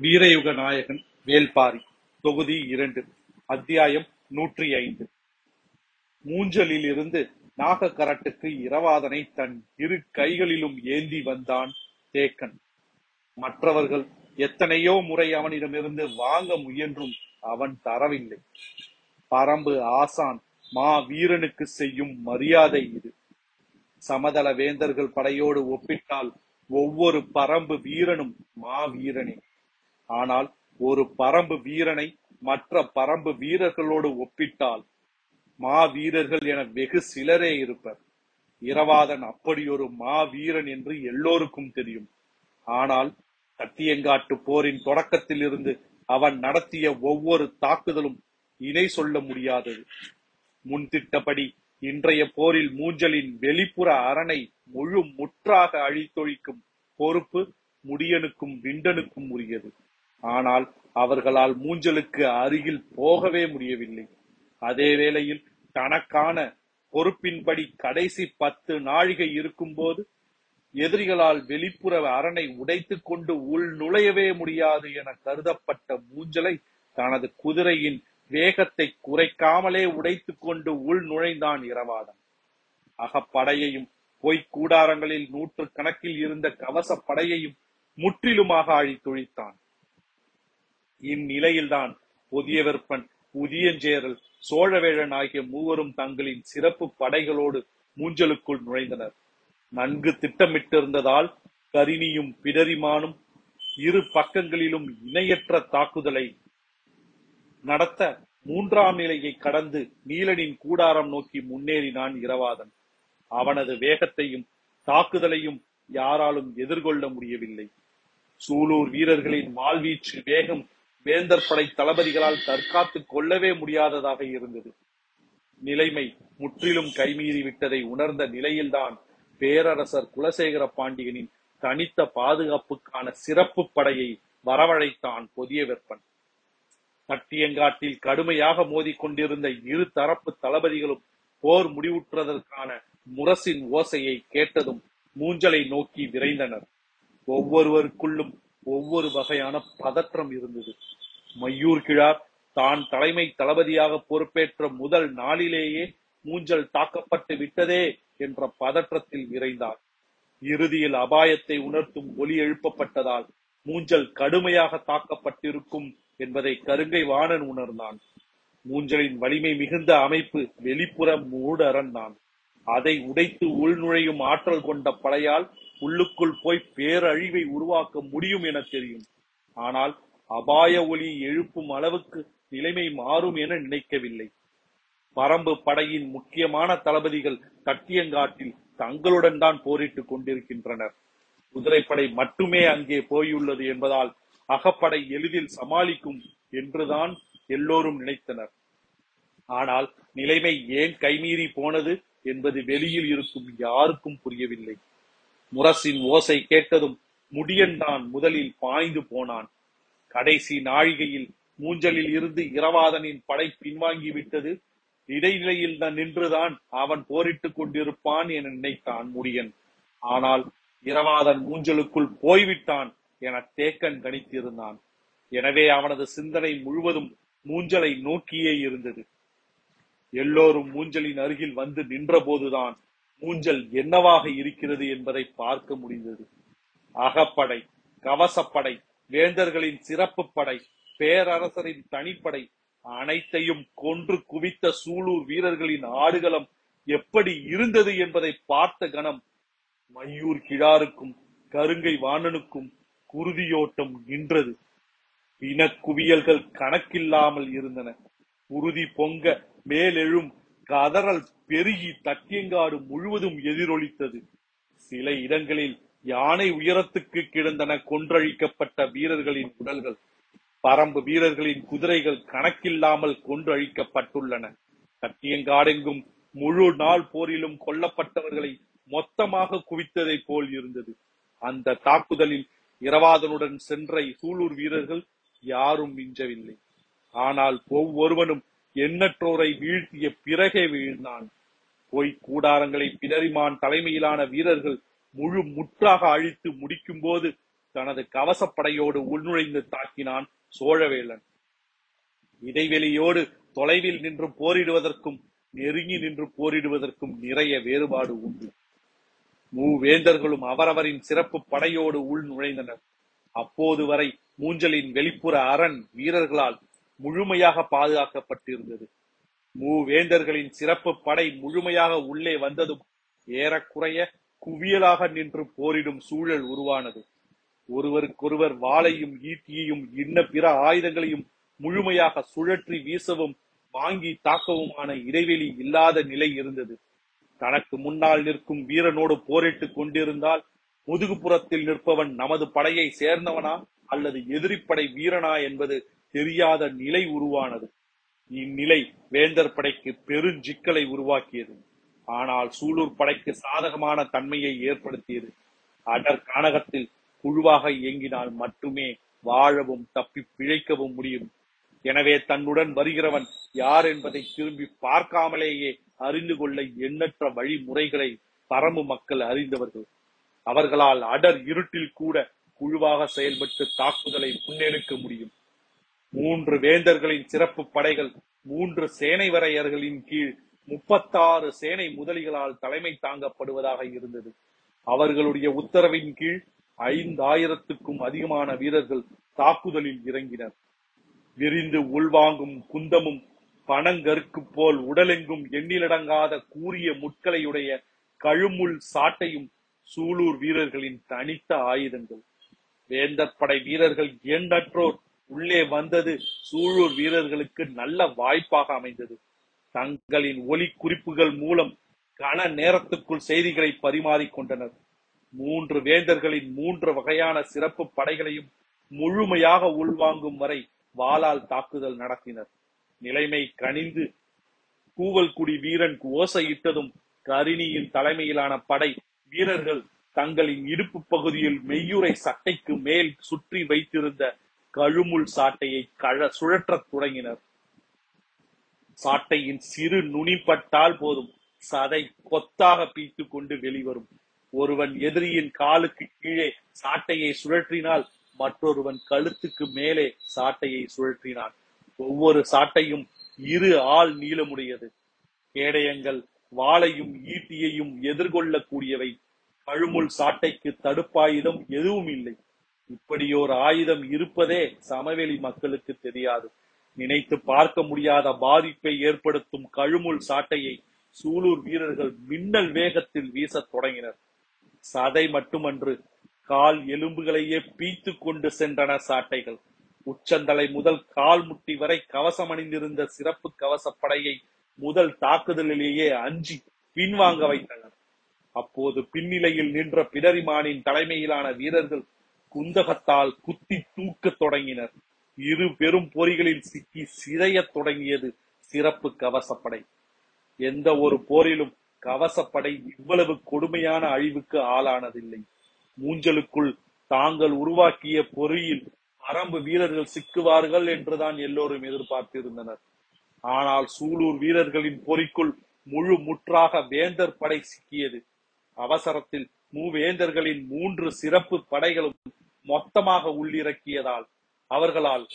வீரயுக நாயகன் வேல்பாரி தொகுதி இரண்டு அத்தியாயம் நூற்றி ஐந்து. மூஞ்சலில் இருந்து நாகக்கரட்டுக்கு இரவாதனை தன் இரு கைகளிலும் ஏந்தி வந்தான் தேக்கன். மற்றவர்கள் எத்தனையோ முறை அவனிடமிருந்து வாங்க முயன்றும் அவன் தரவில்லை. பரம்பு ஆசான் மா வீரனுக்கு செய்யும் மரியாதை இது. சமதள வேந்தர்கள் படையோடு ஒப்பிட்டால் ஒவ்வொரு பரம்பு வீரனும் மா வீரனே ஆனால் ஒரு பரம்பு வீரனை மற்ற பரம்பு வீரர்களோடு ஒப்பிட்டால் மா வீரர்கள் என வெகு சிலரே இருப்பர். இரவாதன் அப்படி ஒரு மா வீரன் என்று எல்லோருக்கும் தெரியும். ஆனால் சத்தியங்காட்டு போரின் தொடக்கத்தில் இருந்து அவன் நடத்திய ஒவ்வொரு தாக்குதலும் இணை சொல்ல முடியாதது. முன்திட்டபடி இன்றைய போரில் மூஞ்சலின் வெளிப்புற அரணை முழு முற்றாக அழித்தொழிக்கும் பொறுப்பு முடியனுக்கும் விண்டனுக்கும் உரியது. ஆனால் அவர்களால் மூஞ்சலுக்கு அருகில் போகவே முடியவில்லை. அதே வேளையில் தனக்கான பொறுப்பின்படி கடைசி பத்து நாழிகை இருக்கும்போது எதிரிகளால் வெளிப்புற அரணை உடைத்துக் கொண்டு உள் நுழையவே முடியாது என கருதப்பட்ட மூஞ்சலை தனது குதிரையின் வேகத்தை குறைக்காமலே உடைத்துக் கொண்டு உள் நுழைந்தான் இரவாதன். அகப்படையையும் பொய்க் கூடாரங்களில் நூற்று கணக்கில் இருந்த கவச படையையும் முற்றிலுமாக அழித்தொழித்தான். இந்நிலையில்தான் புதிய வெப்பன் சோழவேழன் ஆகிய மூவரும் தங்களின் சிறப்பு படைகளோடு மூஞ்சலுக்குள் நுழைந்தனர். நன்கு திட்டமிட்டிருந்ததால் கரிணியும் பிடரிமானும் இரு பக்கங்களிலும் இணையற்ற தாக்குதலை நடத்த மூன்றாம் நிலையை கடந்து நீலனின் கூடாரம் நோக்கி முன்னேறினான் இரவாதன். அவனது வேகத்தையும் தாக்குதலையும் யாராலும் எதிர்கொள்ள முடியவில்லை. சூலூர் வீரர்களின் வாழ்வீச்சு வேகம் வேந்தர் படை தளபதிகளால் தற்காத்துக் கொள்ளவே முடியாததாக இருந்தது. நிலைமை முற்றிலும் கைமீறி விட்டதை உணர்ந்த நிலையில்தான் பேரரசர் குலசேகர பாண்டியனின் தனித்த பாதுகாப்புக்கான சிறப்பு படையை வரவழைத்தான் பொதிய வெப்பன். தட்டியங்காட்டில் கடுமையாக மோதிக்கொண்டிருந்த இரு தரப்பு தளபதிகளும் போர் முடிவுற்றதற்கான முரசின் ஓசையை கேட்டதும் மூஞ்சலை நோக்கி விரைந்தனர். ஒவ்வொருவருக்குள்ளும் ஒவ்வொரு வகையான பதற்றம் இருந்தது. மையூர் கிழார் தான் தலைமை தளபதியாக பொறுப்பேற்ற முதல் நாளிலேயே மூஞ்சல் தாக்கப்பட்டு விட்டதே என்ற பதற்றத்தில் விரைந்தார். இறுதியில் அபாயத்தை உணர்த்தும் ஒலி எழுப்பப்பட்டதால் மூஞ்சல் கடுமையாக தாக்கப்பட்டிருக்கும் என்பதை கருங்கை வாணன் உணர்ந்தான். மூஞ்சலின் வலிமை மிகுந்த அமைப்பு வெளிப்புற மூடரன் தான். அதை உடைத்து உள்நுழையும் ஆற்றல் கொண்ட படையால் உள்ளுக்குள் போய் பேரழிவை உருவாக்க முடியும் என தெரியும். ஆனால் அபாய ஒளி எழுப்பும் அளவுக்கு நிலைமை மாறும் என நினைக்கவில்லை. பரம்பு படையின் முக்கியமான தளபதிகள் தட்டியங்காட்டில் தங்களுடன் தான் போரிட்டுக் கொண்டிருக்கின்றனர். குதிரைப்படை மட்டுமே அங்கே போயுள்ளது என்பதால் அகப்படை எளிதில் சமாளிக்கும் என்றுதான் எல்லோரும் நினைத்தனர். ஆனால் நிலைமை ஏன் கைமீறி போனது என்பது வெளியில் இருக்கும் யாருக்கும் புரியவில்லை. முரசின் ஓசை கேட்டதும் முடியன் தான் முதலில் பாய்ந்து போனான். கடைசி நாழிகையில் மூஞ்சலில் இருந்து இரவாதனின் படை பின்வாங்கி விட்டது இடைநிலையில் தான் நின்றுதான் அவன் போரிட்டுக் கொண்டிருப்பான் என நினைத்தான் முடியன். ஆனால் இரவாதன் மூஞ்சலுக்குள் போய்விட்டான் என தேக்கன் கணித்திருந்தான். எனவே அவனது சிந்தனை முழுவதும் மூஞ்சலை நோக்கியே இருந்தது. எல்லோரும் மூஞ்சலின் அருகில் வந்து நின்றபோதுதான் மூஞ்சல் என்னவாக இருக்கிறது என்பதை பார்க்க முடிந்தது. அகப்படை கவசப்படை வேந்தர்களின் சிறப்பு படை பேரரசரின் தனிப்படை அனைத்தையும் கொன்று குவித்த சூலூர் வீரர்களின் ஆடுகளம் எப்படி இருந்தது என்பதை பார்த்த கணம் மையூர் கிழாருக்கும் கருங்கை வாணனுக்கும் குருதியோட்டம் நின்றது. பிணக்குவியல்கள் கணக்கில்லாமல் இருந்தன. குருதி பொங்க மேலெழும் கதறல் பெருகி தட்டியங்காடு முழுவதும் எதிரொலித்தது. சில இடங்களில் யானை உயரத்துக்கு கிடந்தன கொன்றழிக்கப்பட்ட வீரர்களின் உடல்கள் பரம்பு வீரர்களின் குதிரைகள் கணக்கில்லாமல் கொன்றழிக்கப்பட்டுள்ளன. கட்டியங்காடெங்கும் முழு நாள் போரிலும் கொல்லப்பட்டவர்களை மொத்தமாக குவித்ததை போல் இருந்தது. அந்த தாக்குதலில் இரவாதனுடன் சென்ற சூலூர் வீரர்கள் யாரும் மிஞ்சவில்லை. ஆனால் ஒவ்வொருவனும் எண்ணற்றோரை வீழ்த்திய பிறகே வீழ்ந்தான். பொய்க் கூடாரங்களை பிடரிமான் தலைமையிலான வீரர்கள் முழு முற்றாக அழித்து முடிக்கும் போது தனது கவசப்படையோடு உள்நுழைந்து தாக்கினான் சோழவேலன். இடைவெளியோடு தொலைவில் நின்று போரிடுவதற்கும் நெருங்கி நின்று போரிடுவதற்கும் நிறைய வேறுபாடு உண்டு. மூவேந்தர்களும் அவரவரின் சிறப்பு படையோடு உள் நுழைந்தனர் அப்போது வரை மூஞ்சலின் வெளிப்புற அரண் வீரர்களால் முழுமையாக பாதுகாக்கப்பட்டிருந்தது. மூவேந்தர்களின் சிறப்பு படை முழுமையாக உள்ளே வந்ததும் ஏறக்குறைய குவியலாக நின்று போரிடும் சூழல் உருவானது. ஒருவருக்கொருவர் வாளையும் ஈட்டியையும் இன்ன பிற ஆயுதங்களையும் முழுமையாக சுழற்றி வீசவும் வாங்கி தாக்கவுமான இடைவெளி இல்லாத நிலை இருந்தது. தனக்கு முன்னால் நிற்கும் வீரனோடு போரிட்டுக் கொண்டிருந்தால் முதுகுப்புறத்தில் நிற்பவன் நமது படையை சேர்ந்தவனா அல்லது எதிரிப்படை வீரனா என்பது தெரியாத நிலை உருவானது. இந்நிலை வேந்தர் படைக்கு பெருஞ்சிக்கலை உருவாக்கியது. ஆனால் சூலூர் படைக்கு சாதகமான தன்மையை ஏற்படுத்தியது. அடர் கானகத்தில் குழுவாக இயங்கினால் மட்டுமே வாழவும் தப்பி பிழைக்கவும் முடியும். எனவே தன்னுடன் வருகிறவன் யார் என்பதை திரும்பி பார்க்காமலேயே அறிந்து கொள்ள எண்ணற்ற வழிமுறைகளை பரம்பு மக்கள் அறிந்தவர்கள். அவர்களால் அடர் இருட்டில் கூட குழுவாக செயல்பட்டு தாக்குதலை முன்னெடுக்க முடியும். மூன்று வேந்தர்களின் சிறப்பு படைகள் மூன்று சேனை வரையர்களின் கீழ் முப்பத்தாறு சேனை முதலிகளால் தலைமை தாங்கப்படுவதாக இருந்தது. அவர்களுடைய உத்தரவின் கீழ் ஐந்தாயிரத்துக்கும் அதிகமான வீரர்கள் தாக்குதலில் இறங்கினர். விரிந்து உள்வாங்கும் குந்தமும் பணங்கற்கு போல் உடலெங்கும் எண்ணிலடங்காத கூரிய முட்களையுடைய கழுமுள் சாட்டையும் சூலூர் வீரர்களின் தனித்த ஆயுதங்கள். வேந்தர் படை வீரர்கள் எண்ணற்றோர் உள்ளே வந்தது சூழூர் வீரர்களுக்கு நல்ல வாய்ப்பாக அமைந்தது. தங்களின் ஒலி குறிப்புகள் மூலம் கன நேரத்துக்குள் செய்திகளை பரிமாறிக்கொண்டனர் மூன்று வேந்தர்களின் மூன்று வகையான சிறப்பு படைகளையும் முழுமையாக உள்வாங்கும் வரை வாளால் தாக்குதல் நடத்தினர். நிலைமை கனிந்து கூவல்குடி வீரன் ஓசையிட்டதும் கரிணியின் தலைமையிலான படை வீரர்கள் தங்களின் இடுப்பு பகுதியில் மெய்யுரை சட்டைக்கு மேல் சுற்றி வைத்திருந்த கழுமுள் சாட்டையை கழ சுழற்றத் தொடங்கினர். சாட்டையின் சிறு நுனிப்பட்டால் போதும். சதை கொத்தாக பீத்து கொண்டு வெளிவரும். ஒருவன் எதிரியின் காலுக்கு கீழே சாட்டையை சுழற்றினால் மற்றொருவன் கழுத்துக்கு மேலே சாட்டையை சுழற்றினான். ஒவ்வொரு சாட்டையும் இரு ஆள் நீளமுடையது. கேடயங்கள் வாளையும் ஈட்டியையும் எதிர்கொள்ளக்கூடியவை. கழுமுள் சாட்டைக்கு தடுப்பாயுதம் எதுவும் இல்லை இப்படியோர் ஆயுதம் இருப்பதே சமவெளி மக்களுக்கு தெரியாது. நினைத்து பார்க்க முடியாத பாதிப்பை ஏற்படுத்தும் கழுமுள் சாட்டையை சூலூர் வீரர்கள் மின்னல் வேகத்தில் வீசத் தொடங்கினர். சதை மட்டுமன்று கால் எலும்புகளையே பீத்து கொண்டு சென்றன சாட்டைகள். உச்சந்தலை முதல் கால் முட்டி வரை கவசம் அணிந்திருந்த சிறப்பு கவசப்படையை முதல் தாக்குதலிலேயே அஞ்சி பின்வாங்க வைத்தனர். அப்போது பின்னிலையில் நின்ற பிடரிமானின் தலைமையிலான வீரர்கள் குந்தகத்தால் குத்தி தூக்கத் தொடங்கினர். இரு பெரும் பொறிகளில் சிக்கி சிதையத் தொடங்கியது சிறப்பு கவசப்படை. எந்த ஒரு போரிலும் கவசப்படை இவ்வளவு கொடுமையான அழிவுக்கு ஆளானதில்லை. மூஞ்சலுக்குள் தாங்கள் உருவாக்கிய பொறியில் அரம்பு வீரர்கள் சிக்குவார்கள் என்றுதான் எல்லோரும் எதிர்பார்த்திருந்தனர். ஆனால் சூலூர் வீரர்களின் பொறிக்குள் முழு முற்றாக வேந்தர் படை சிக்கியது. அவசரத்தில் மூவேந்தர்களின் மூன்று சிறப்பு படைகளும் மொத்தமாக உள்ளிறக்கியதால் அவர்களால்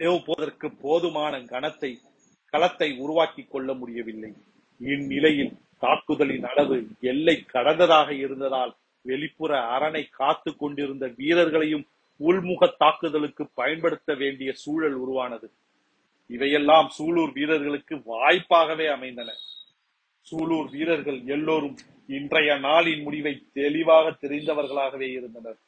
தேவப்போவதற்கு போதுமான கனத்தை களத்தை உருவாக்கிக் கொள்ள முடியவில்லை. இந்நிலையில் தாக்குதலின் அளவு எல்லை கடந்ததாக இருந்ததால் வெளிப்புற அரணை காத்து கொண்டிருந்த வீரர்களையும் உள்முக தாக்குதலுக்கு பயன்படுத்த வேண்டிய சூழல் உருவானது. இவையெல்லாம் சூலூர் வீரர்களுக்கு வாய்ப்பாகவே அமைந்தன. சூலூர் வீரர்கள் எல்லோரும் இன்றைய நாளின் முடிவை தெளிவாக தெரிந்தவர்களாகவே இருந்தனர்.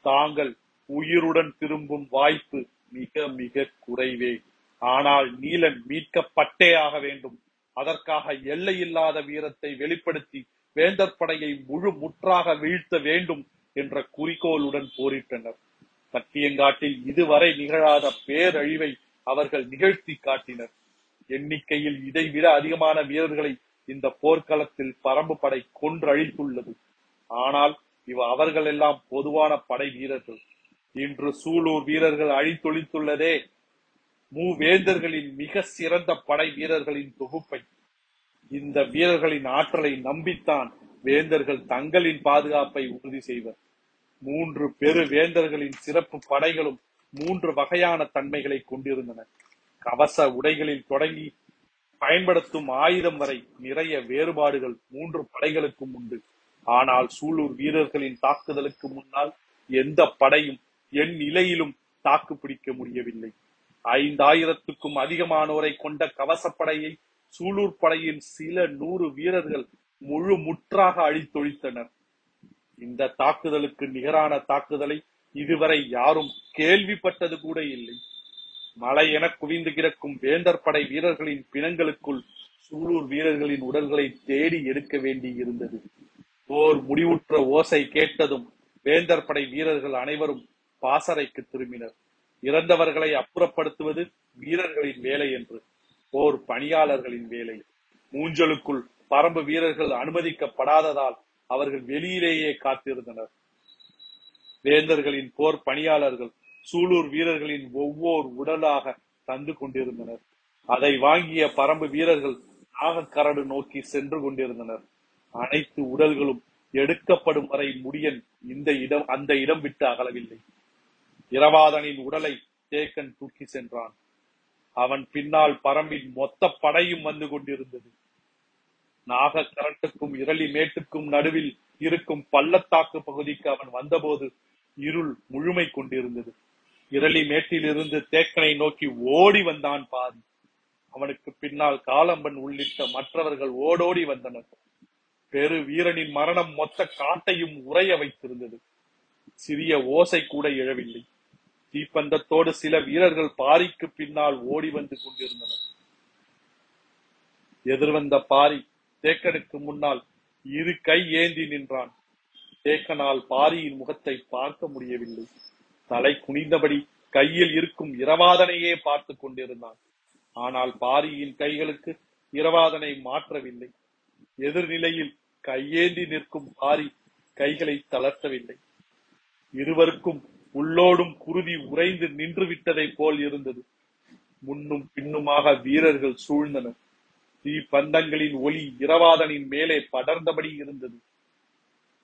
தாங்கள் உயிருடன் திரும்பும் வாய்ப்பு மிக மிக குறைவே. ஆனால் நீலன் மீட்கப்பட்டே ஆக வேண்டும். அதற்காக எல்லையில்லாத வீரத்தை வெளிப்படுத்தி வேந்தர் படையை முழு முற்றாக வீழ்த்த வேண்டும் என்ற குறிக்கோளுடன் போரிட்டனர். சத்தியங்காட்டில் இதுவரை நிகழாத பேரழிவை அவர்கள் நிகழ்த்தி காட்டினர். எண்ணிக்கையில் இதைவிட அதிகமான வீரர்களை இந்த போர்க்களத்தில் பரம்பு படை கொன்றழித்துள்ளது. ஆனால் இவ அவர்கள் எல்லாம் பொதுவான படை வீரர்கள். இன்று சூலூர் வீரர்கள் அழித்தொழித்துள்ளதே. மூவேந்தர்களின் மிக சிறந்த படை வீரர்களின் தொகுப்பை. இந்த வீரர்களின் ஆற்றலை நம்பித்தான் வேந்தர்கள் தங்களின் பாதுகாப்பை உறுதி செய்வர். மூன்று பெரு வேந்தர்களின் சிறப்பு படைகளும் மூன்று வகையான தன்மைகளை கொண்டிருந்தன. கவச உடைகளில் தொடங்கி பயன்படுத்தும் ஆயுதம் வரை நிறைய வேறுபாடுகள் மூன்று படைகளுக்கும் உண்டு. ஆனால் சூலூர் வீரர்களின் தாக்குதலுக்கு முன்னால் எந்த படையும் என் நிலையிலும் தாக்கு பிடிக்க முடியவில்லை. ஐந்தாயிரத்துக்கும் அதிகமானோரை கொண்ட கவசப்படையை சூலூர் படையின் சில நூறு வீரர்கள் முழு முற்றாக அழித்தொழித்தனர். இந்த தாக்குதலுக்கு நிகரான தாக்குதலை இதுவரை யாரும் கேள்விப்பட்டது கூட இல்லை. மலை என குவிந்து கிடக்கும் வேந்தர் படை வீரர்களின் பிணங்களுக்குள் சூலூர் வீரர்களின் உடல்களை தேடி எடுக்க வேண்டி இருந்தது போர் முடிவுற்ற ஓசை கேட்டதும் வேந்தர் படை வீரர்கள் அனைவரும் பாசறைக்கு திரும்பினர். இறந்தவர்களை அப்புறப்படுத்துவது வீரர்களின் வேலை என்று போர் பணியாளர்களின் வேலை. மூஞ்சலுக்குள் பரம்பு வீரர்கள் அனுமதிக்கப்படாததால் அவர்கள் வெளியிலேயே காத்திருந்தனர். வேந்தர்களின் போர் பணியாளர்கள் சூலூர் வீரர்களின் ஒவ்வொரு உடலாக தந்து கொண்டிருந்தனர். அதை வாங்கிய பரம்பு வீரர்கள் நாகக்கரடு நோக்கி சென்று கொண்டிருந்தனர். அனைத்து உடல்களும் எடுக்கப்படும் வரை முடியன் இந்த இடம் அந்த இடம் விட்டு அகலவில்லை. இரவாதனின் உடலை தேக்கன் தூக்கி சென்றான். அவன் பின்னால் பரம்பின் மொத்த படையும் வந்து கொண்டிருந்தது. நாகக்கரட்டுக்கும் இரளி மேட்டுக்கும் நடுவில் இருக்கும் பள்ளத்தாக்கு பகுதிக்கு அவன் வந்தபோது இருள் முழுமை கொண்டிருந்தது. இரளி மேட்டிலிருந்து தேக்கனை நோக்கி ஓடி வந்தான் பாதி. அவனுக்கு பின்னால் காலம்பன் உள்ளிட்ட மற்றவர்கள் ஓடோடி வந்தனர். பெரு வீரனின் மரணம் மொத்த காட்டையும் உறைய வைத்திருந்தது. சிறிய ஓசை கூட எழவில்லை. தீப்பந்தத்தோடு சில வீரர்கள் பாரிக்கு பின்னால் ஓடி வந்து கொண்டிருந்தனர். எதிர்வந்த பாரி தேக்கனுக்கு முன்னால் இரு கை ஏந்தி நின்றான். தேக்கனால் பாரியின் முகத்தை பார்க்க முடியவில்லை. தலை குனிந்தபடி கையில் இருக்கும் இரவாதனையே பார்த்து கொண்டிருந்தான். ஆனால் பாரியின் கைகளுக்கு இரவாதனை மாற்றவில்லை. எதிர்நிலையில் கையேந்தி நிற்கும் பாரி கைகளை தளர்த்தவில்லை. இருவருக்கும் உள்ளோடும் குருதி உறைந்து நின்று விட்டதை போல் இருந்தது. முன்னும் பின்னுமாக வீரர்கள் சூழ்ந்தனர் தீ பந்தங்களின் ஒளி இரவாதனின் மேலே படர்ந்தபடி இருந்தது.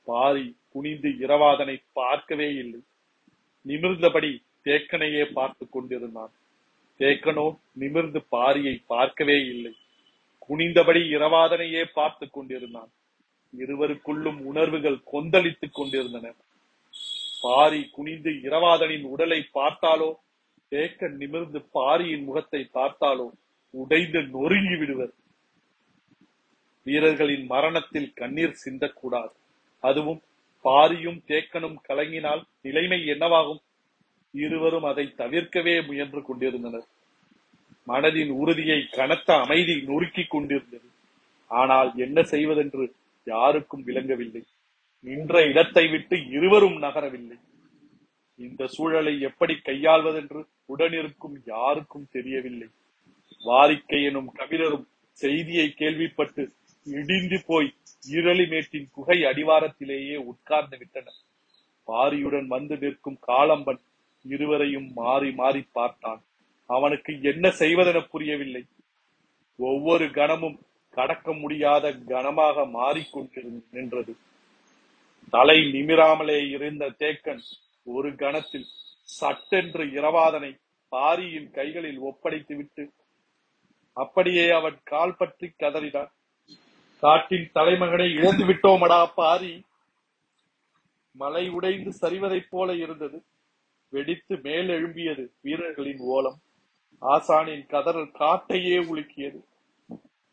பாரி குனிந்து இரவாதனை பார்க்கவே இல்லை. நிமிர்ந்தபடி தேக்கனையே பார்த்து கொண்டிருந்தான். தேக்கனோ நிமிர்ந்து பாரியை பார்க்கவே இல்லை. குனிந்தபடி இரவாதனையே பார்த்து கொண்டிருந்தான். இருவருக்குள்ளும் உணர்வுகள் கொந்தளித்துக் கொண்டிருந்தன. பாரி குனிந்து இரவாதனின் உடலை பார்த்தாலோ தேக்கன் நிமிர்ந்து பாரியின் முகத்தை பார்த்தாலோ உடைந்து நொறுங்கி விடுவர். வீரர்களின் மரணத்தில் கண்ணீர் சிந்தக்கூடாது. அதுவும் பாரியும் தேக்கனும் கலங்கினால் நிலைமை என்னவாகும்? இருவரும் அதை தவிர்க்கவே முயன்று கொண்டிருந்தனர். மனதின் உறுதியை கனத்த அமைதி நொறுக்கிக் கொண்டிருந்தது. ஆனால் என்ன செய்வதென்று யாருக்கும் விளங்கவில்லை. நின்ற இடத்தை விட்டு இருவரும் நகரவில்லை. இந்த சூழலை எப்படி கையாள்வதென்று உடனிருக்கும் யாருக்கும் தெரியவில்லை. வாரிக்கை எனும் கபிலரும் செய்தியை கேள்விப்பட்டு இடிந்து போய் ஈரலிமேட்டின் குகை அடிவாரத்திலேயே உட்கார்ந்து விட்டனர். பாரியுடன் வந்து நிற்கும் காலம்பன் இருவரையும் மாறி மாறி பார்த்தான். அவனுக்கு என்ன செய்வதென புரியவில்லை. ஒவ்வொரு கணமும் கடக்க முடியாத கனமாக மாறிக்கொண்டிருந்து நின்றது. தலை நிமிராமலே இருந்த தேக்கன் ஒரு கணத்தில் சட்டென்று இரவாதனை பாரியின் கைகளில் ஒப்படைத்துவிட்டு அப்படியே அவன் கால் பற்றி கதறினான். காட்டின் தலைமகனை இழந்து விட்டோமடா பாரி. மலை உடைந்து சரிவதைப் போல இருந்தது. வெடித்து மேல் எழும்பியது வீரர்களின் ஓலம். ஆசானின் கதறல் காட்டையே உலுக்கியது.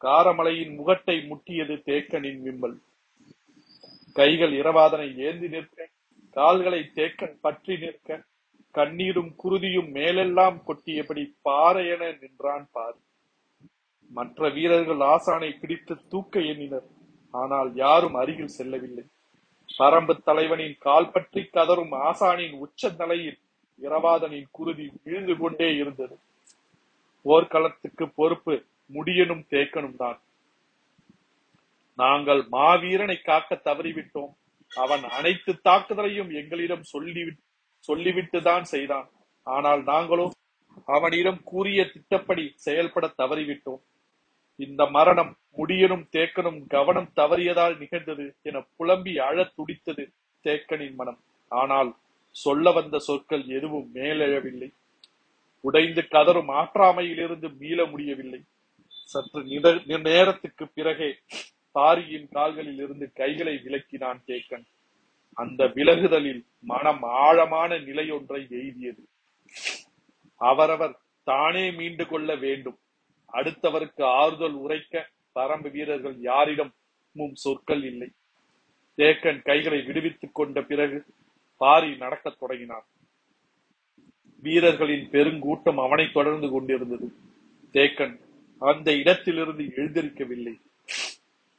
காரமலையின் முகட்டை முட்டியது தேக்கனின் விம்மல். கைகள் இரவாதனை ஏந்தி நிற்க கால்களை தேக்கன் பற்றி நிற்க கண்ணீரும் குருதியும் மேலெல்லாம் கொட்டியபடி பாறையென நின்றான் பாரி. மற்ற வீரர்கள் ஆசானை பிடித்து தூக்க எண்ணினர் ஆனால் யாரும் அருகில் செல்லவில்லை. பரம்பு தலைவனின் கால் பற்றி கதறும் ஆசானின் உச்ச தலையில் இரவாதனின் குருதி விழுந்து கொண்டே இருந்தது. போர்க்களத்துக்கு பொறுப்பு முடியனும் தேக்கனும் தான் நாங்கள் மாவீரனை காக்க தவறிவிட்டோம். அவன் அனைத்து தாக்குதலையும் எங்களிடம் சொல்லி சொல்லிவிட்டு தான் செய்தான். ஆனால் நாங்களும் அவனிடம் கூறிய திட்டப்படி செயல்பட தவறிவிட்டோம். இந்த மரணம் முடியனும் தேக்கனும் கவனம் தவறியதால் நிகழ்ந்தது என புலம்பி அழத் துடித்தது தேக்கனின் மனம். ஆனால் சொல்ல வந்த சொற்கள் எதுவும் மேலெழவில்லை. உடைந்து கதறும் ஆற்றாமையிலிருந்து மீள முடியவில்லை. சற்று நித- நேரத்துக்கு பிறகே பாரியின் கால்களில் இருந்து கைகளை விலக்கினான் கேக்கன் அந்த விலகுதலில் மனம் ஆழமான நிலையொன்றை எய்தியது. அவரவர் தானே மீண்டு கொள்ள வேண்டும். அடுத்தவருக்கு ஆறுதல் உரைக்க பரம்பு வீரர்கள் யாரிடமும் சொற்கள் இல்லை. தேக்கன் கைகளை விடுவித்துக் கொண்ட பிறகு பாரி நடக்கத் தொடங்கினான் வீரர்களின் பெருங்கூட்டம் அவனை தொடர்ந்து கொண்டிருந்தது. தேக்கன் அந்த இடத்திலிருந்து எழுந்திருக்கவில்லை.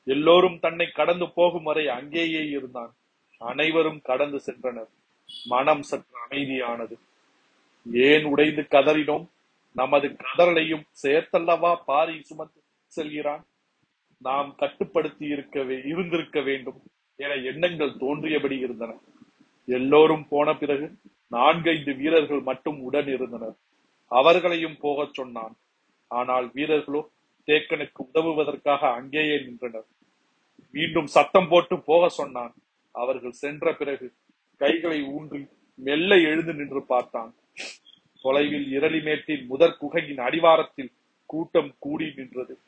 எல்லோரும் தன்னை கடந்து போகும் வரை அங்கேயே இருந்தான். அனைவரும் கடந்து சென்றனர். மனம் சற்று அமைதியானது. ஏன் உடைந்து கதறினோம்? நமது கதறலையும் சேர்த்தல்லவா பாரி சுமந்து செல்கிறான்? நாம் கட்டுப்படுத்தி இருக்கவே இருந்திருக்க வேண்டும் என எண்ணங்கள் தோன்றியபடி இருந்தன. எல்லோரும் போன பிறகு நான்கைந்து வீரர்கள் மட்டும் உடன் இருந்தனர். அவர்களையும் போகச் சொன்னான். ஆனால் வீரர்களோ தேக்கனுக்கு உதவுவதற்காக அங்கேயே நின்றனர். மீண்டும் சத்தம் போட்டு போக சொன்னான். அவர்கள் சென்ற பிறகு கைகளை ஊன்றி மெல்ல எழுந்து நின்று பார்த்தான். தொலைவில் இரளிமேட்டின் முதற் குகையின் அடிவாரத்தில் கூட்டம் கூடி நின்றது.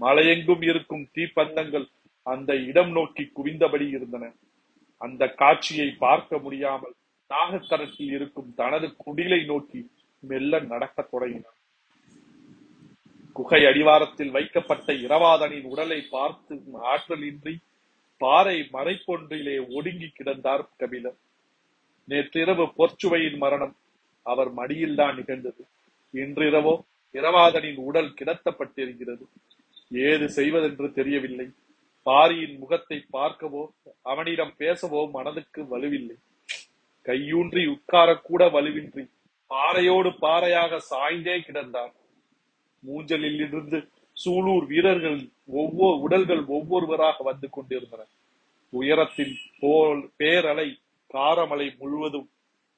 மலையெங்கும் இருக்கும் தீப்பந்தங்கள் அந்த இடம் நோக்கி குவிந்தபடி இருந்தன. அந்த காட்சியை பார்க்க முடியாமல் நாகக்கரத்தில் இருக்கும் தனது குடிலை நோக்கி மெல்ல நடக்கத் தொடங்கினான். குகை அடிவாரத்தில் வைக்கப்பட்ட இரவாதனின் உடலை பார்த்து ஆற்றலின்றி பாறை மறைப்பொன்றிலே ஒடுங்கி கிடந்தார் கபிலர். நேற்றிரவு பொற்சுவையின் மரணம் அவர் மடியில்தான் நிகழ்ந்தது. இன்றிரவோ இரவாதனின் உடல் கிடத்தப்பட்டிருக்கிறது. ஏது செய்வதென்று தெரியவில்லை. பாரியின் முகத்தை பார்க்கவோ அவனிடம் பேசவோ மனதுக்கு வலுவில்லை. கையூன்றி உட்காரக்கூட வலுவின்றி பாறையோடு பாறையாக சாய்ந்தே கிடந்தார். மூஞ்சலில் இருந்து சூலூர் வீரர்கள் ஒவ்வொரு உடல்கள் ஒவ்வொருவராக வந்து கொண்டிருந்தன. உயரத்தின் போல் பேரலை காரமலை முழுவதும்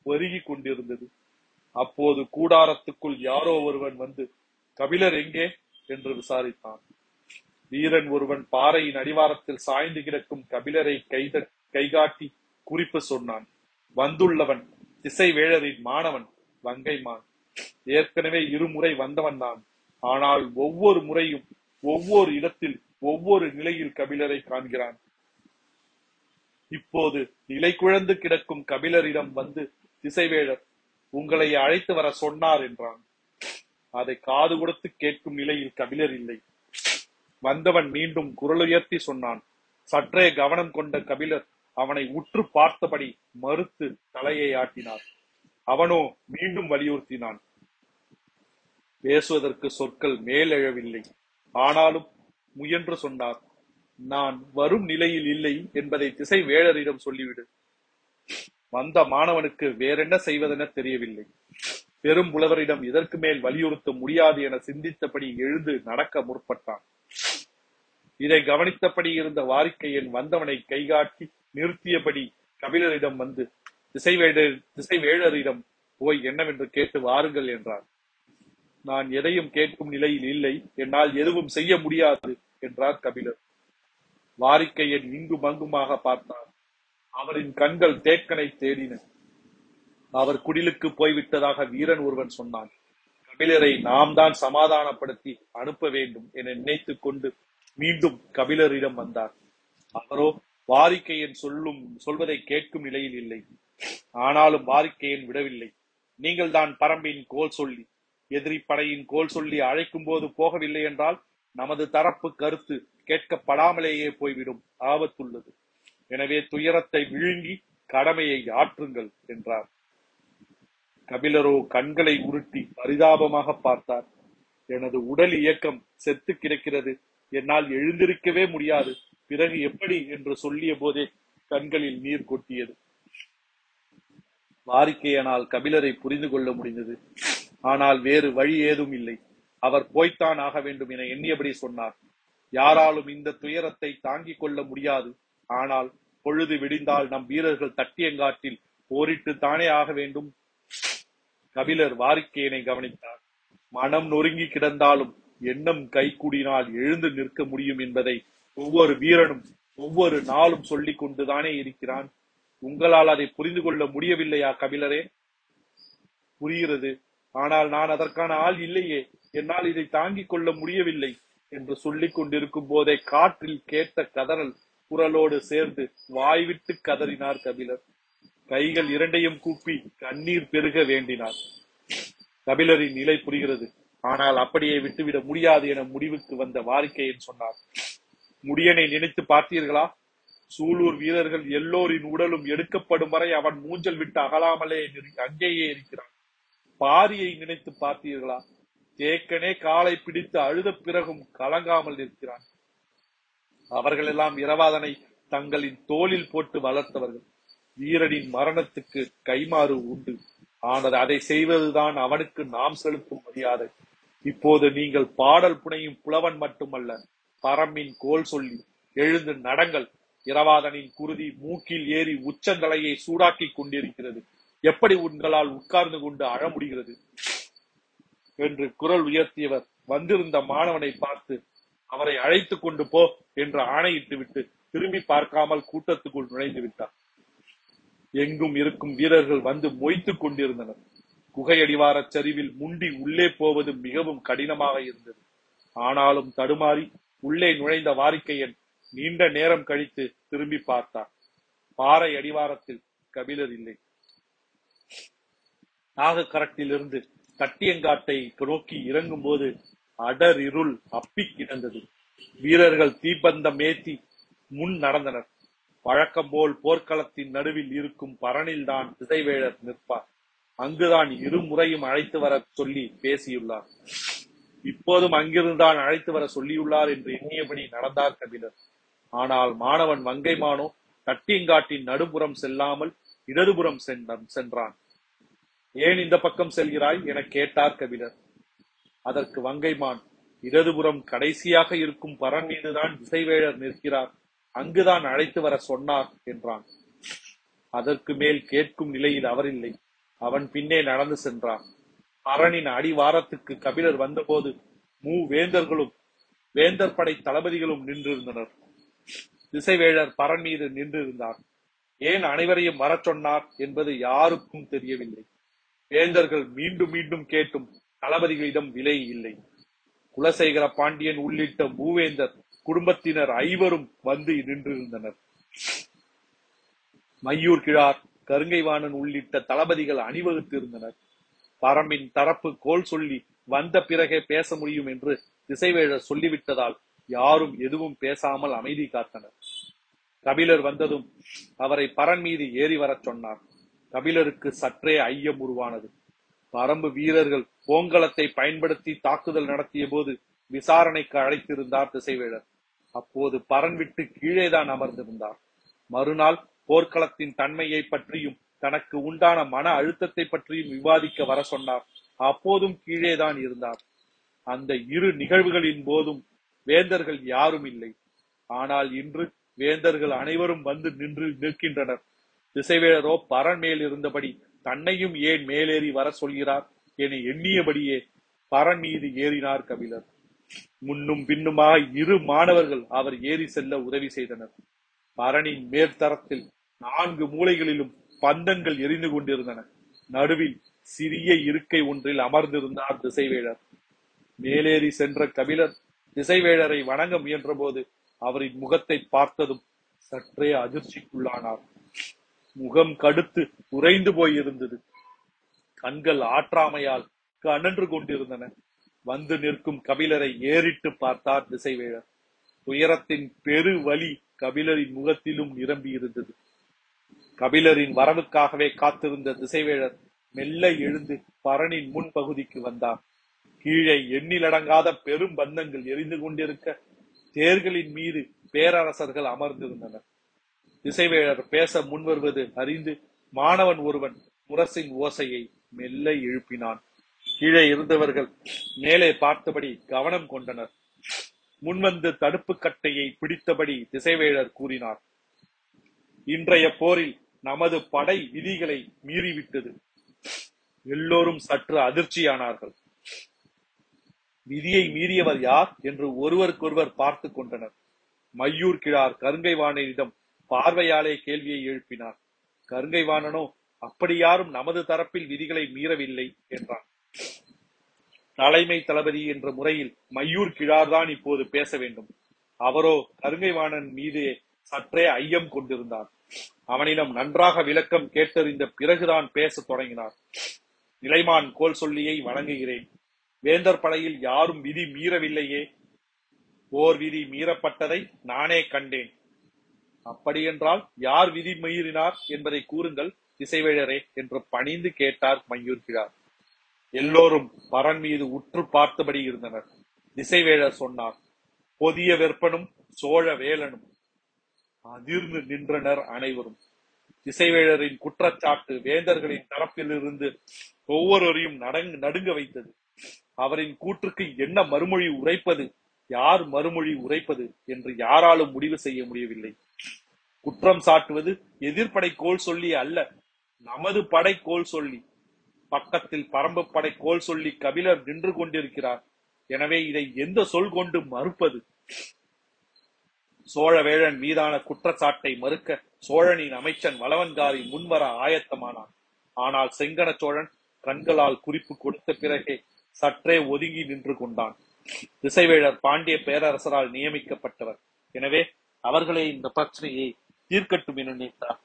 பெருகி கொண்டிருந்தது. அப்போது கூடாரத்துக்குள் யாரோ ஒருவன் வந்து கபிலர் எங்கே? என்று விசாரித்தான். வீரன் ஒருவன் பாறையின் அடிவாரத்தில் சாய்ந்து கிடக்கும் கபிலரை கைத கைகாட்டி குறிப்பு சொன்னான். வந்துள்ளவன் திசைவேழரின் மாணவன் வங்கைமான். ஏற்கனவே இருமுறை வந்தவன் தான் ஆனால் ஒவ்வொரு முறையும் ஒவ்வொரு இடத்தில் ஒவ்வொரு நிலையில் கபிலரை காண்கிறான். இப்போது நிலை குழந்து கிடக்கும் கபிலரிடம் வந்து திசைவேழர் உங்களை அழைத்து வர சொன்னார் என்றான். அதை காது கொடுத்து கேட்கும் நிலையில் கபிலர் இல்லை. வந்தவன் மீண்டும் குரலுயர்த்தி சொன்னான். சற்றே கவனம் கொண்ட கபிலர் அவனை உற்று பார்த்தபடி மறுத்து தலையை ஆட்டினார். அவனோ மீண்டும் வலியுறுத்தினான். பேசுவதற்கு சொற்கள் மேலெழவில்லை. ஆனாலும் முயன்று சொன்னார் நான் வரும் நிலையில் இல்லை என்பதை திசை வேழரிடம் சொல்லிவிடு. வந்த மாணவனுக்கு வேறென்ன செய்வதென தெரியவில்லை. பெரும் புலவரிடம் இதற்கு மேல் வலியுறுத்த முடியாது என சிந்தித்தபடி எழுந்து நடக்க முற்பட்டான். இதை கவனித்தபடி இருந்த வாரிக்கையன் வந்தவனை கைகாட்டி நிறுத்தியபடி கபிலரிடம் வந்து திசைவேழர் திசைவேழரிடம் போய் என்னவென்று கேட்டு வாருங்கள் என்றார் நான் எதையும் கேட்கும் நிலையில் இல்லை. என்னால் எதுவும் செய்ய முடியாது என்றார் கபிலர். வாரிக்கையன் இங்கும் அங்குமாக பார்த்தார் அவரின் கண்கள் தேக்கனை தேடின. அவர் குடிலுக்கு போய்விட்டதாக வீரன் ஒருவன் சொன்னான். கபிலரை நாம் தான் சமாதானப்படுத்தி அனுப்ப வேண்டும் என நினைத்துக் கொண்டு மீண்டும் கபிலரிடம் வந்தார். அவரோ வாரிக்கையன் சொல்லும் சொல்வதை கேட்கும் நிலையில் இல்லை. ஆனாலும் வாரிக்கையன் விடவில்லை. நீங்கள் தான் பரம்பின் கோல் சொல்லி எதிரி படையின் கோல் சொல்லி அழைக்கும் போது போகவில்லை என்றால் நமது தரப்பு கருத்து கேட்கப்படாமலேயே போய்விடும் ஆபத்துள்ளது. எனவே துயரத்தை விழுங்கி கடமையை ஆற்றுங்கள் என்றார். கபிலரோ கண்களை உருட்டி பரிதாபமாக பார்த்தார். எனது உடல் இயக்கம் செத்து கிடக்கிறது. என்னால் எழுந்திருக்கவே முடியாது. பிறகு எப்படி? என்று சொல்லிய போதே கண்களில் நீர் கொட்டியது. வாரிக்கையனால் கபிலரை புரிந்து கொள்ள முடிந்தது. ஆனால் வேறு வழி ஏதும் இல்லை. அவர் போய்த்தான் ஆக வேண்டும் என எண்ணியபடி சொன்னார். யாராலும் இந்த துயரத்தை தாங்கிக் கொள்ள முடியாது. ஆனால் பொழுது விடிந்தால் நம் வீரர்கள் தட்டியங்காட்டில் போரிட்டு தானே ஆக வேண்டும்? கபிலர் வாரிக்கையனை கவனித்தார். மனம் நொறுங்கி கிடந்தாலும் எண்ணம் கைகூடினால் எழுந்து நிற்க முடியும் என்பதை ஒவ்வொரு வீரனும் ஒவ்வொரு நாளும் சொல்லிக் கொண்டுதானே இருக்கிறான். உங்களால் அதை புரிந்து கொள்ள முடியவில்லையா கபிலரே? புரிகிறது. ஆனால் நான் அதற்கான ஆள் இல்லையே. என்னால் இதை தாங்கிக் கொள்ள முடியவில்லை என்று சொல்லிக் கொண்டிருக்கும் போதே காற்றில் கேட்ட கதறல் குரலோடு சேர்ந்து வாய்விட்டு கதறினார் கபிலர். கைகள் இரண்டையும் கூப்பி கண்ணீர் பெருக வேண்டினார். கபிலரின் நிலை புரிகிறது. ஆனால் அப்படியே விட்டுவிட முடியாது என முடிவுக்கு வந்த வாரிக்கையன் சொன்னார். முடியனை நினைத்து பார்த்தீர்களா? சூலூர் வீரர்கள் எல்லோரின் உடலும் எடுக்கப்படும் வரை அவன் மூஞ்சல் விட்டு அகலாமலே அங்கேயே இருக்கிறான். பாரியை நினைத்து பார்த்தீர்களா? தேக்கனே காலை பிடித்து அழுத பிறகும் கலங்காமல் நிற்கிறான். அவர்களெல்லாம் இரவாதனை தங்களின் தோளில் போட்டு வளர்த்தவர்கள். வீரனின் மரணத்துக்கு கைமாறு உண்டு. ஆனால் அதை செய்வதுதான் அவனுக்கு நாம் செலுத்தும் மரியாதை. இப்போது நீங்கள் பாடல் புனையும் புலவன் மட்டுமல்ல பரம்பின் கோல் சொல்லி எழுந்து நடங்கள். இரவாதனின் குருதி மூக்கில் ஏறி உச்சந்தலையை சூடாக்கிக் கொண்டிருக்கிறது. எப்படி உங்களால் உட்கார்ந்து கொண்டு அழ முடிகிறது? என்று குரல் உயர்த்தியவர் வந்திருந்த மாணவனை பார்த்து அவரை அழைத்துக் கொண்டு போ என்று ஆணையிட்டு விட்டு திரும்பி பார்க்காமல் கூட்டத்துக்குள் நுழைந்து விட்டார். எங்கும் இருக்கும் வீரர்கள் வந்து மொய்த்துக் கொண்டிருந்தனர். குகையடிவாரச் சரிவில் முண்டி உள்ளே போவது மிகவும் கடினமாக இருந்தது. ஆனாலும் தடுமாறி உள்ளே நுழைந்த வாரிக்கையன் நீண்ட நேரம் கழித்து திரும்பி பார்த்தார் பாறை அடிவாரத்தில் கபிலர் இல்லை. நாகக்கரட்டிலிருந்து கட்டியங்காட்டை நோக்கி இறங்கும் போது அடர் இருள் அப்பி கிடந்தது. வீரர்கள் தீப்பந்தம் ஏத்தி முன் நடந்தனர். வழக்கம் போல் போர்க்களத்தின் நடுவில் இருக்கும் பரனில்தான் திசைவேழர் நிற்பார். அங்குதான் இருமுறையும் அழைத்து வர சொல்லி பேசியுள்ளார். இப்போதும் அங்கிருந்தான் அழைத்து வர சொல்லியுள்ளார் என்று எண்ணியபடி நடந்தார் கபிலர். ஆனால் மாணவன் வங்கைமானோ கட்டியங்காட்டின் நடுபுறம் செல்லாமல் இடதுபுறம் சென்ற- சென்றான். ஏன் இந்த பக்கம் செல்கிறாய்? என கேட்டார் கபிலர். அதற்கு வங்கைமான் இடதுபுறம் கடைசியாக இருக்கும் பரன் மீதுதான் திசைவேழர் நிற்கிறார். அங்குதான் அழைத்து வர சொன்னார் என்றான். அதற்கு மேல் கேட்கும் நிலையில் அவரில்லை. அவன் பின்னே நடந்து சென்றான். பரனின் அடிவாரத்துக்கு கபிலர் வந்தபோது மூ வேந்தர்களும் வேந்தர் படை தளபதிகளும் நின்றிருந்தனர். திசைவேழர் பரன் மீது நின்றிருந்தார். ஏன் அனைவரையும் வரச் சொன்னார் என்பது யாருக்கும் தெரியவில்லை. வேந்தர்கள் மீண்டும் மீண்டும் கேட்டும் தளபதிகளிடம் விலை இல்லை. குலசேகர பாண்டியன் உள்ளிட்ட மூவேந்தர் குடும்பத்தினர் ஐவரும் வந்து நின்றிருந்தனர். மையூர் கிழார் கருங்கைவாணன் உள்ளிட்ட தளபதிகள் அணிவகுத்து இருந்தனர் பரம்பின் தரப்பு கோல் சொல்லி வந்த பிறகே பேச முடியும் என்று திசைவேழர் சொல்லிவிட்டதால் யாரும் எதுவும் பேசாமல் அமைதி காத்தனர். கபிலர் வந்ததும் அவரை பரன் மீது ஏறி வரச் சொன்னார். கபிலருக்கு சற்றே ஐயம் உருவானது. பரம்பு வீரர்கள் போங்கலத்தை பயன்படுத்தி தாக்குதல் நடத்திய போது விசாரணைக்கு அழைத்திருந்தார் திசைவேழர் அப்போது பரன் விட்டு கீழேதான் அமர்ந்திருந்தார். மறுநாள் போர்க்களத்தின் தன்மையை பற்றியும் தனக்கு உண்டான மன அழுத்தத்தை பற்றியும் விவாதிக்க வர சொன்னார். அப்போதும் கீழேதான் இருந்தார். அந்த இரு நிகழ்வுகளின் போதும் வேந்தர்கள் யாரும் இல்லை. ஆனால் இன்று வேந்தர்கள் அனைவரும் வந்து நின்று நிற்கின்றனர். திசைவேலரோ பரன் மேல் இருந்தபடி தன்னையும் ஏன் மேலேறி வர சொல்கிறார் என எண்ணியபடியே பரன் மீது ஏறினார் கபிலர். முன்னும் பின்னுமாக இரு மாணவர்கள் அவர் ஏறி செல்ல உதவி செய்தனர். பரணின் மேற்தரத்தில் நான்கு மூலைகளிலும் பந்தங்கள் எரிந்து கொண்டிருந்தன. நடுவில் சிறிய இருக்கை ஒன்றில் அமர்ந்திருந்தார் திசைவேழர் மேலேறி சென்ற கபிலர் திசைவேழரை வணங்க முயன்றபோது அவரின் முகத்தை பார்த்ததும் சற்றே அதிர்ச்சிக்குள்ளானார். முகம் கடுத்து உறைந்து போயிருந்தது. கண்கள் ஆற்றாமையால் கனன்று கொண்டிருந்தன. வந்து நிற்கும் கபிலரை ஏறிட்டு பார்த்தார் திசைவேழர் துயரத்தின் பெரு வலி கபிலரின் முகத்திலும் நிரம்பி இருந்தது. கபிலரின் வரவுக்காகவே காத்திருந்த திசைவேழர் மெல்ல எழுந்து பரனின் முன்பகுதிக்கு வந்தார். கீழே எண்ணிலடங்காத பெரும் பந்தங்கள் எரிந்து கொண்டிருக்க தேர்களின் மீது பேரரசர்கள் அமர்ந்திருந்தனர். திசைவேழர் பேச முன்வருவது அறிந்து மாணவன் ஒருவன் முரசின் ஓசையை மெல்ல எழுப்பினான். கீழே இருந்தவர்கள் மேலே பார்த்தபடி கவனம் கொண்டனர். முன்வந்து தடுப்பு கட்டையை பிடித்தபடி திசைவேழர் கூறினார் இன்றைய போரில் நமது படை விதிகளை மீறிவிட்டது. எல்லோரும் சற்று அதிர்ச்சியானார்கள். விதியை மீறியவர் யார்? என்று ஒருவருக்கொருவர் பார்த்து கொண்டனர். மையூர் கிழார் கருங்கைவாணனிடம் பார்வையாலே கேள்வியை எழுப்பினார். கருங்கை வாணனோ அப்படி யாரும் நமது தரப்பில் விதிகளை மீறவில்லை என்றான். தலைமை தளபதி என்ற முறையில் மையூர் கிழார்தான் இப்போது பேச வேண்டும். அவரோ கருங்கைவாணன் மீது சற்றே ஐயம் கொண்டிருந்தார். அவனிடம் நன்றாக விளக்கம் கேட்டறிந்த பிறகுதான் பேசத் தொடங்கினார். நிலைமான் கோல் சொல்லியை வணங்குகிறேன். வேந்தர் படையில் யாரும் விதி மீறவில்லையே. ஓர் விதி மீறப்பட்டதை நானே கண்டேன். அப்படியென்றால் யார் விதி மீறினார் என்பதை கூறுங்கள் திசைவேழரே என்று பணிந்து கேட்டார் மயூர்கிழார் எல்லோரும் பரன் மீது உற்று பார்த்தபடி இருந்தனர். திசைவேழர் சொன்னார் பொதிய வெப்பனும் சோழ வேலனும். அதிர்ந்து நின்றனர் அனைவரும். திசைவேழரின் குற்றச்சாட்டு வேந்தர்களின் தரப்பிலிருந்து ஒவ்வொருவரையும் நடங்கு நடுங்க வைத்தது. அவரின் கூற்றுக்கு என்ன மறுமொழி உரைப்பது யார் மறுமொழி உரைப்பது என்று யாராலும் முடிவு செய்ய முடியவில்லை. குற்றம் சாட்டுவது எதிர்ப்படை கோல் சொல்லி அல்ல நமது படை கோல் சொல்லி. பக்கத்தில் பரம்பு படை கோல் சொல்லி கபிலர் நின்று கொண்டிருக்கிறார். எனவே இதை எந்த சொல் கொண்டு மறுப்பது? சோழவேழன் மீதான குற்றச்சாட்டை மறுக்க சோழனின் அமைச்சன் வளவன்காரி முன்வர ஆயத்தமானான். ஆனால் செங்கன சோழன் கண்களால் குறிப்பு கொடுத்த பிறகே சற்றே ஒதுங்கி நின்று கொண்டான். திசைவேழர் பாண்டிய பேரரசரால் நியமிக்கப்பட்டவர். எனவே அவர்களே இந்த பிரச்சனையை தீர்க்கட்டும் என நினைத்தார்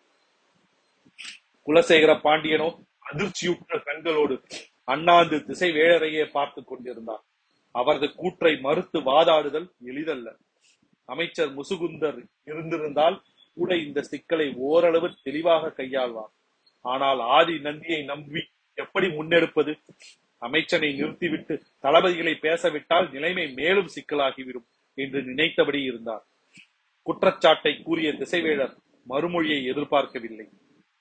குலசேகர பாண்டியனோ அதிர்ச்சியுற்ற கண்களோடு அண்ணாந்து திசை வேழரையே பார்த்துக் கொண்டிருந்தார் அவரது கூற்றை மறுத்து வாதாடுதல் எளிதல்ல. அமைச்சர் முசுகுந்தர் இருந்திருந்தால் கூட இந்த சிக்கலை ஓரளவு தெளிவாக கையாள்வார். ஆனால் ஆதி நந்தியை நம்பி எப்படி முன்னெடுப்பது? அமைச்சனை நிறுத்திவிட்டு தளபதிகளை பேசவிட்டால் நிலைமை மேலும் சிக்கலாகிவிடும் என்று நினைத்தபடி இருந்தார். குற்றச்சாட்டை கூறிய திசைவேழர் மறுமொழியை எதிர்பார்க்கவில்லை.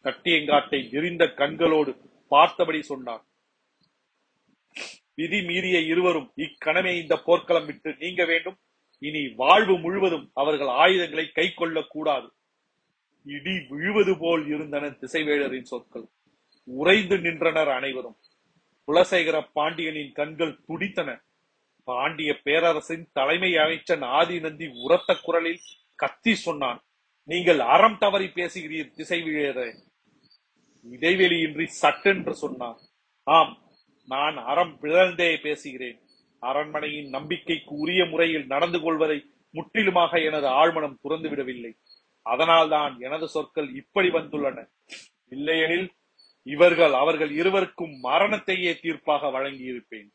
கட்டியங்காட்டை விரிந்த கண்களோடு பார்த்தபடி சொன்னார். விதி மீறிய இருவரும் இக்கணமே இந்த போர்க்களம் விட்டு நீங்க வேண்டும். இனி வாழ்வு முழுவதும் அவர்கள் ஆயுதங்களை கை கொள்ளக் கூடாது. இடி விழுவது போல் இருந்தன திசைவேழரின் சொற்கள். உறைந்து நின்றனர் அனைவரும். குலசேகர பாண்டியனின் கண்கள் துடித்தன. பாண்டிய பேரரசின் தலைமை அமைச்சன் ஆதிநந்தி உரத்த குரலில் கத்தி சொன்னான். நீங்கள் அறம் தவறி பேசுகிறீர் திசைவேழரே இடைவெளியின்றி சட்டென்று சொன்னான். ஆம் நான் அறம் பிழந்தே பேசுகிறேன். அரண்மனையின் நம்பிக்கைக்கு உரிய முறையில் நடந்து கொள்வதை முற்றிலுமாக எனது ஆழ்மனம் துறந்து விடவில்லை அதனால்தான் எனது சொற்கள் இப்படி வந்துள்ளன. இல்லையெனில் இவர்கள் அவர்கள் இருவருக்கும் மரணத்தையே தீர்ப்பாக வழங்கியிருப்பேன்.